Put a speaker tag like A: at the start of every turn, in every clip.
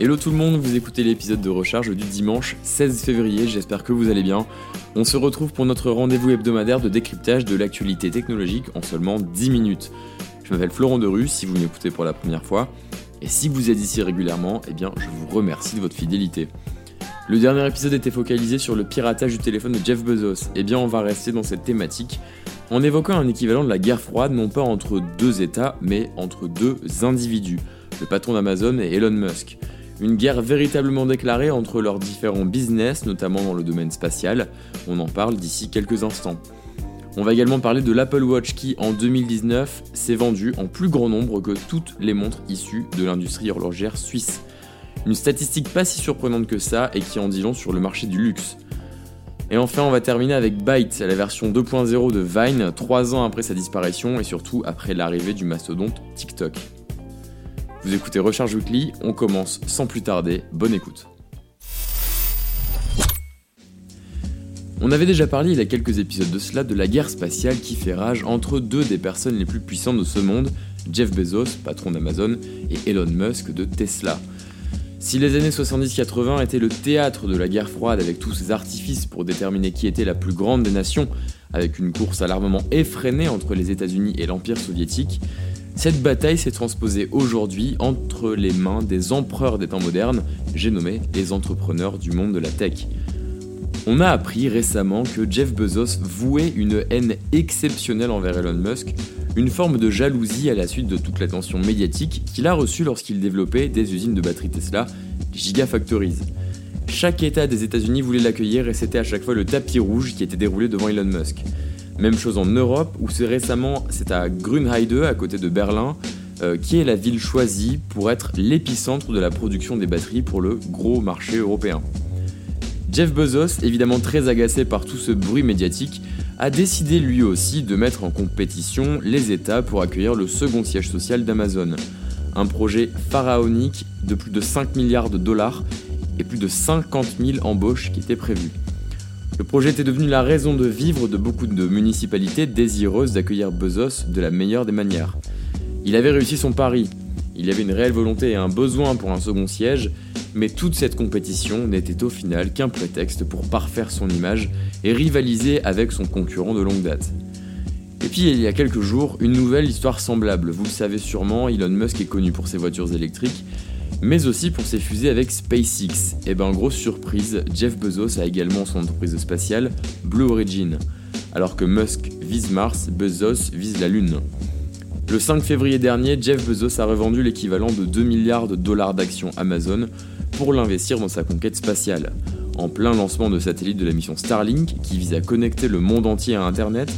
A: Hello tout le monde, vous écoutez l'épisode de recharge du dimanche 16 février, j'espère que vous allez bien. On se retrouve pour notre rendez-vous hebdomadaire de décryptage de l'actualité technologique en seulement 10 minutes. Je m'appelle Florent Derue, si vous m'écoutez pour la première fois, et si vous êtes ici régulièrement, eh bien je vous remercie de votre fidélité. Le dernier épisode était focalisé sur le piratage du téléphone de Jeff Bezos, eh bien on va rester dans cette thématique en évoquant un équivalent de la guerre froide non pas entre deux États, mais entre deux individus, le patron d'Amazon et Elon Musk. Une guerre véritablement déclarée entre leurs différents business, notamment dans le domaine spatial. On en parle d'ici quelques instants. On va également parler de l'Apple Watch qui, en 2019, s'est vendu en plus grand nombre que toutes les montres issues de l'industrie horlogère suisse. Une statistique pas si surprenante que ça et qui en dit long sur le marché du luxe. Et enfin, on va terminer avec Byte, la version 2.0 de Vine, 3 ans après sa disparition et surtout après l'arrivée du mastodonte TikTok. Vous écoutez Recharge Weekly, on commence sans plus tarder, bonne écoute. On avait déjà parlé il y a quelques épisodes de cela de la guerre spatiale qui fait rage entre deux des personnes les plus puissantes de ce monde, Jeff Bezos, patron d'Amazon, et Elon Musk de Tesla. Si les années 70-80 étaient le théâtre de la guerre froide avec tous ces artifices pour déterminer qui était la plus grande des nations, avec une course à l'armement effrénée entre les États-Unis et l'Empire soviétique, cette bataille s'est transposée aujourd'hui entre les mains des empereurs des temps modernes, j'ai nommé les entrepreneurs du monde de la tech. On a appris récemment que Jeff Bezos vouait une haine exceptionnelle envers Elon Musk, une forme de jalousie à la suite de toute l'attention médiatique qu'il a reçue lorsqu'il développait des usines de batteries Tesla, Gigafactories. Chaque État des États-Unis voulait l'accueillir et c'était à chaque fois le tapis rouge qui était déroulé devant Elon Musk. Même chose en Europe, où c'est récemment, à Grünheide, à côté de Berlin, euh, qui est la ville choisie pour être l'épicentre de la production des batteries pour le gros marché européen. Jeff Bezos, évidemment très agacé par tout ce bruit médiatique, a décidé lui aussi de mettre en compétition les États pour accueillir le second siège social d'Amazon. Un projet pharaonique de plus de 5 milliards de dollars et plus de 50 000 embauches qui étaient prévues. Le projet était devenu la raison de vivre de beaucoup de municipalités désireuses d'accueillir Bezos de la meilleure des manières. Il avait réussi son pari, il avait une réelle volonté et un besoin pour un second siège, mais toute cette compétition n'était au final qu'un prétexte pour parfaire son image et rivaliser avec son concurrent de longue date. Et puis il y a quelques jours, une nouvelle histoire semblable. Vous le savez sûrement, Elon Musk est connu pour ses voitures électriques, mais aussi pour ses fusées avec SpaceX. Et ben grosse surprise, Jeff Bezos a également son entreprise spatiale Blue Origin. Alors que Musk vise Mars, Bezos vise la Lune. Le 5 février dernier, Jeff Bezos a revendu l'équivalent de 2 milliards de dollars d'actions Amazon pour l'investir dans sa conquête spatiale. En plein lancement de satellite de la mission Starlink, qui vise à connecter le monde entier à Internet,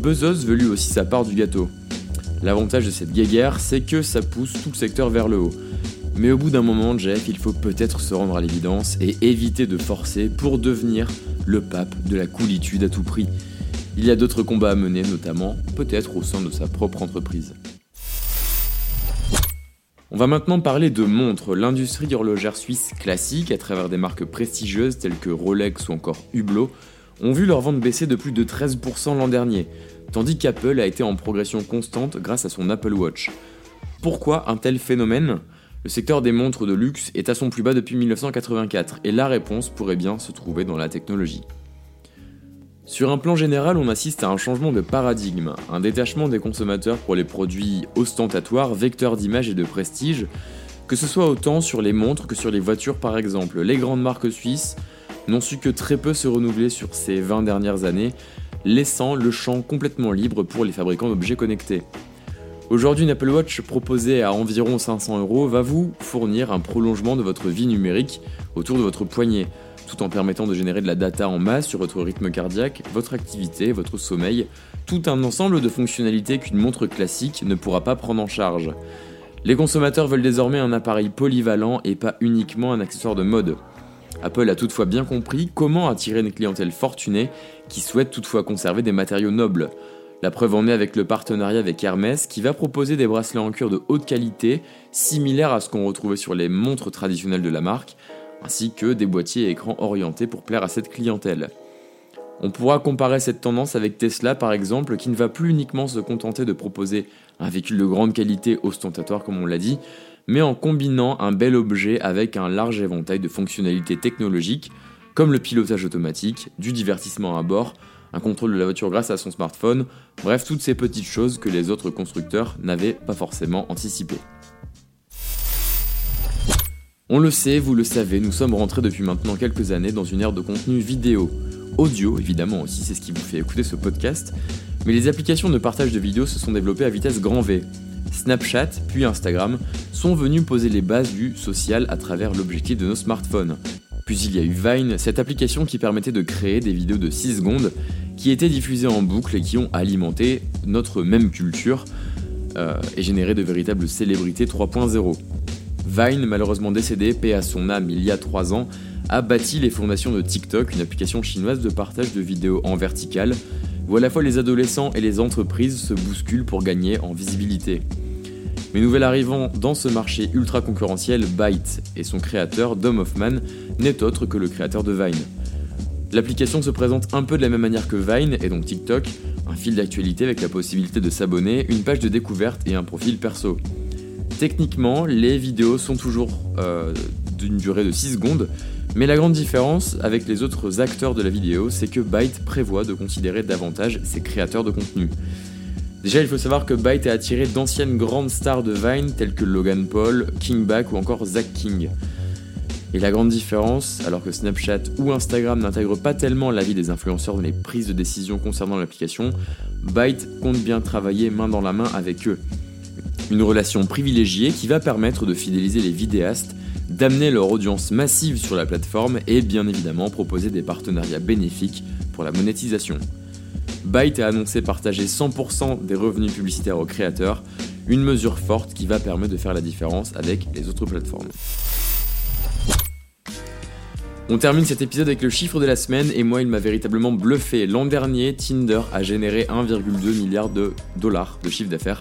A: Bezos veut lui aussi sa part du gâteau. L'avantage de cette guéguerre, c'est que ça pousse tout le secteur vers le haut. Mais au bout d'un moment, Jeff, il faut peut-être se rendre à l'évidence et éviter de forcer pour devenir le pape de la coolitude à tout prix. Il y a d'autres combats à mener, notamment peut-être au sein de sa propre entreprise. On va maintenant parler de montres. L'industrie horlogère suisse classique, à travers des marques prestigieuses telles que Rolex ou encore Hublot, ont vu leur vente baisser de plus de 13% l'an dernier, tandis qu'Apple a été en progression constante grâce à son Apple Watch. Pourquoi un tel phénomène? Le secteur des montres de luxe est à son plus bas depuis 1984 et la réponse pourrait bien se trouver dans la technologie. Sur un plan général, on assiste à un changement de paradigme, un détachement des consommateurs pour les produits ostentatoires, vecteurs d'image et de prestige, que ce soit autant sur les montres que sur les voitures par exemple. Les grandes marques suisses n'ont su que très peu se renouveler sur ces 20 dernières années, laissant le champ complètement libre pour les fabricants d'objets connectés. Aujourd'hui, une Apple Watch proposée à environ 500 euros va vous fournir un prolongement de votre vie numérique autour de votre poignet, tout en permettant de générer de la data en masse sur votre rythme cardiaque, votre activité, votre sommeil, tout un ensemble de fonctionnalités qu'une montre classique ne pourra pas prendre en charge. Les consommateurs veulent désormais un appareil polyvalent et pas uniquement un accessoire de mode. Apple a toutefois bien compris comment attirer une clientèle fortunée qui souhaite toutefois conserver des matériaux nobles. La preuve en est avec le partenariat avec Hermès qui va proposer des bracelets en cuir de haute qualité, similaires à ce qu'on retrouvait sur les montres traditionnelles de la marque, ainsi que des boîtiers et écrans orientés pour plaire à cette clientèle. On pourra comparer cette tendance avec Tesla par exemple qui ne va plus uniquement se contenter de proposer un véhicule de grande qualité ostentatoire comme on l'a dit, mais en combinant un bel objet avec un large éventail de fonctionnalités technologiques, comme le pilotage automatique, du divertissement à bord, un contrôle de la voiture grâce à son smartphone, bref toutes ces petites choses que les autres constructeurs n'avaient pas forcément anticipées. On le sait, vous le savez, nous sommes rentrés depuis maintenant quelques années dans une ère de contenu vidéo. Audio, évidemment aussi, c'est ce qui vous fait écouter ce podcast, mais les applications de partage de vidéos se sont développées à vitesse grand V. Snapchat, puis Instagram, sont venus poser les bases du social à travers l'objectif de nos smartphones. Puis il y a eu Vine, cette application qui permettait de créer des vidéos de 6 secondes qui étaient diffusées en boucle et qui ont alimenté notre même culture euh, et généré de véritables célébrités 3.0. Vine, malheureusement décédé, paix à son âme il y a 3 ans, a bâti les fondations de TikTok, une application chinoise de partage de vidéos en verticale, où à la fois les adolescents et les entreprises se bousculent pour gagner en visibilité. Mais nouvel arrivant dans ce marché ultra concurrentiel, Byte et son créateur, Dom Hoffman, n'est autre que le créateur de Vine. L'application se présente un peu de la même manière que Vine et donc TikTok, un fil d'actualité avec la possibilité de s'abonner, une page de découverte et un profil perso. Techniquement, les vidéos sont toujours euh, d'une durée de 6 secondes, mais la grande différence avec les autres acteurs de la vidéo, c'est que Byte prévoit de considérer davantage ses créateurs de contenu. Déjà, il faut savoir que Byte a attiré d'anciennes grandes stars de Vine telles que Logan Paul, King Bach ou encore Zach King. Et la grande différence, alors que Snapchat ou Instagram n'intègrent pas tellement la vie des influenceurs dans les prises de décision concernant l'application, Byte compte bien travailler main dans la main avec eux. Une relation privilégiée qui va permettre de fidéliser les vidéastes, d'amener leur audience massive sur la plateforme et bien évidemment proposer des partenariats bénéfiques pour la monétisation. Byte a annoncé partager 100% des revenus publicitaires aux créateurs, une mesure forte qui va permettre de faire la différence avec les autres plateformes. On termine cet épisode avec le chiffre de la semaine et moi il m'a véritablement bluffé. L'an dernier, Tinder a généré 1,2 milliard de dollars de chiffre d'affaires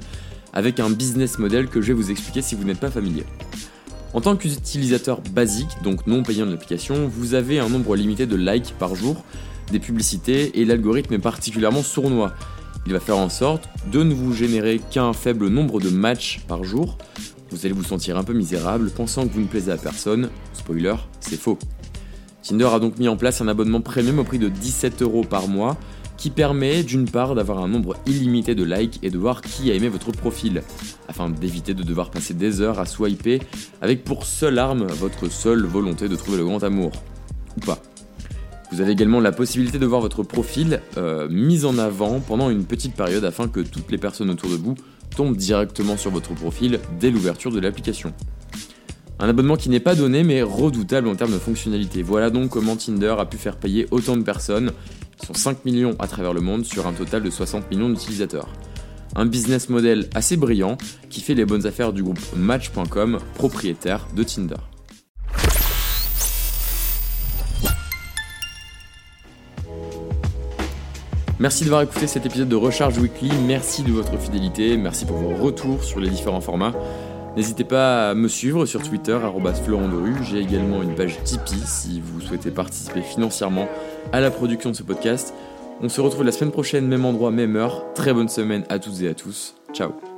A: avec un business model que je vais vous expliquer si vous n'êtes pas familier. En tant qu'utilisateur basique, donc non payant de l'application, vous avez un nombre limité de likes par jour des publicités et l'algorithme est particulièrement sournois. Il va faire en sorte de ne vous générer qu'un faible nombre de matchs par jour. Vous allez vous sentir un peu misérable pensant que vous ne plaisez à personne. Spoiler, c'est faux. Tinder a donc mis en place un abonnement premium au prix de 17 euros par mois qui permet d'une part d'avoir un nombre illimité de likes et de voir qui a aimé votre profil, afin d'éviter de devoir passer des heures à swiper avec pour seule arme votre seule volonté de trouver le grand amour. Ou pas. Vous avez également la possibilité de voir votre profil euh, mis en avant pendant une petite période afin que toutes les personnes autour de vous tombent directement sur votre profil dès l'ouverture de l'application. Un abonnement qui n'est pas donné mais redoutable en termes de fonctionnalité. Voilà donc comment Tinder a pu faire payer autant de personnes, qui sont 5 millions à travers le monde sur un total de 60 millions d'utilisateurs. Un business model assez brillant qui fait les bonnes affaires du groupe Match.com, propriétaire de Tinder. Merci d'avoir écouté cet épisode de Recharge Weekly, merci de votre fidélité, merci pour vos retours sur les différents formats. N'hésitez pas à me suivre sur Twitter, Florent J'ai également une page Tipeee si vous souhaitez participer financièrement à la production de ce podcast. On se retrouve la semaine prochaine, même endroit, même heure. Très bonne semaine à toutes et à tous. Ciao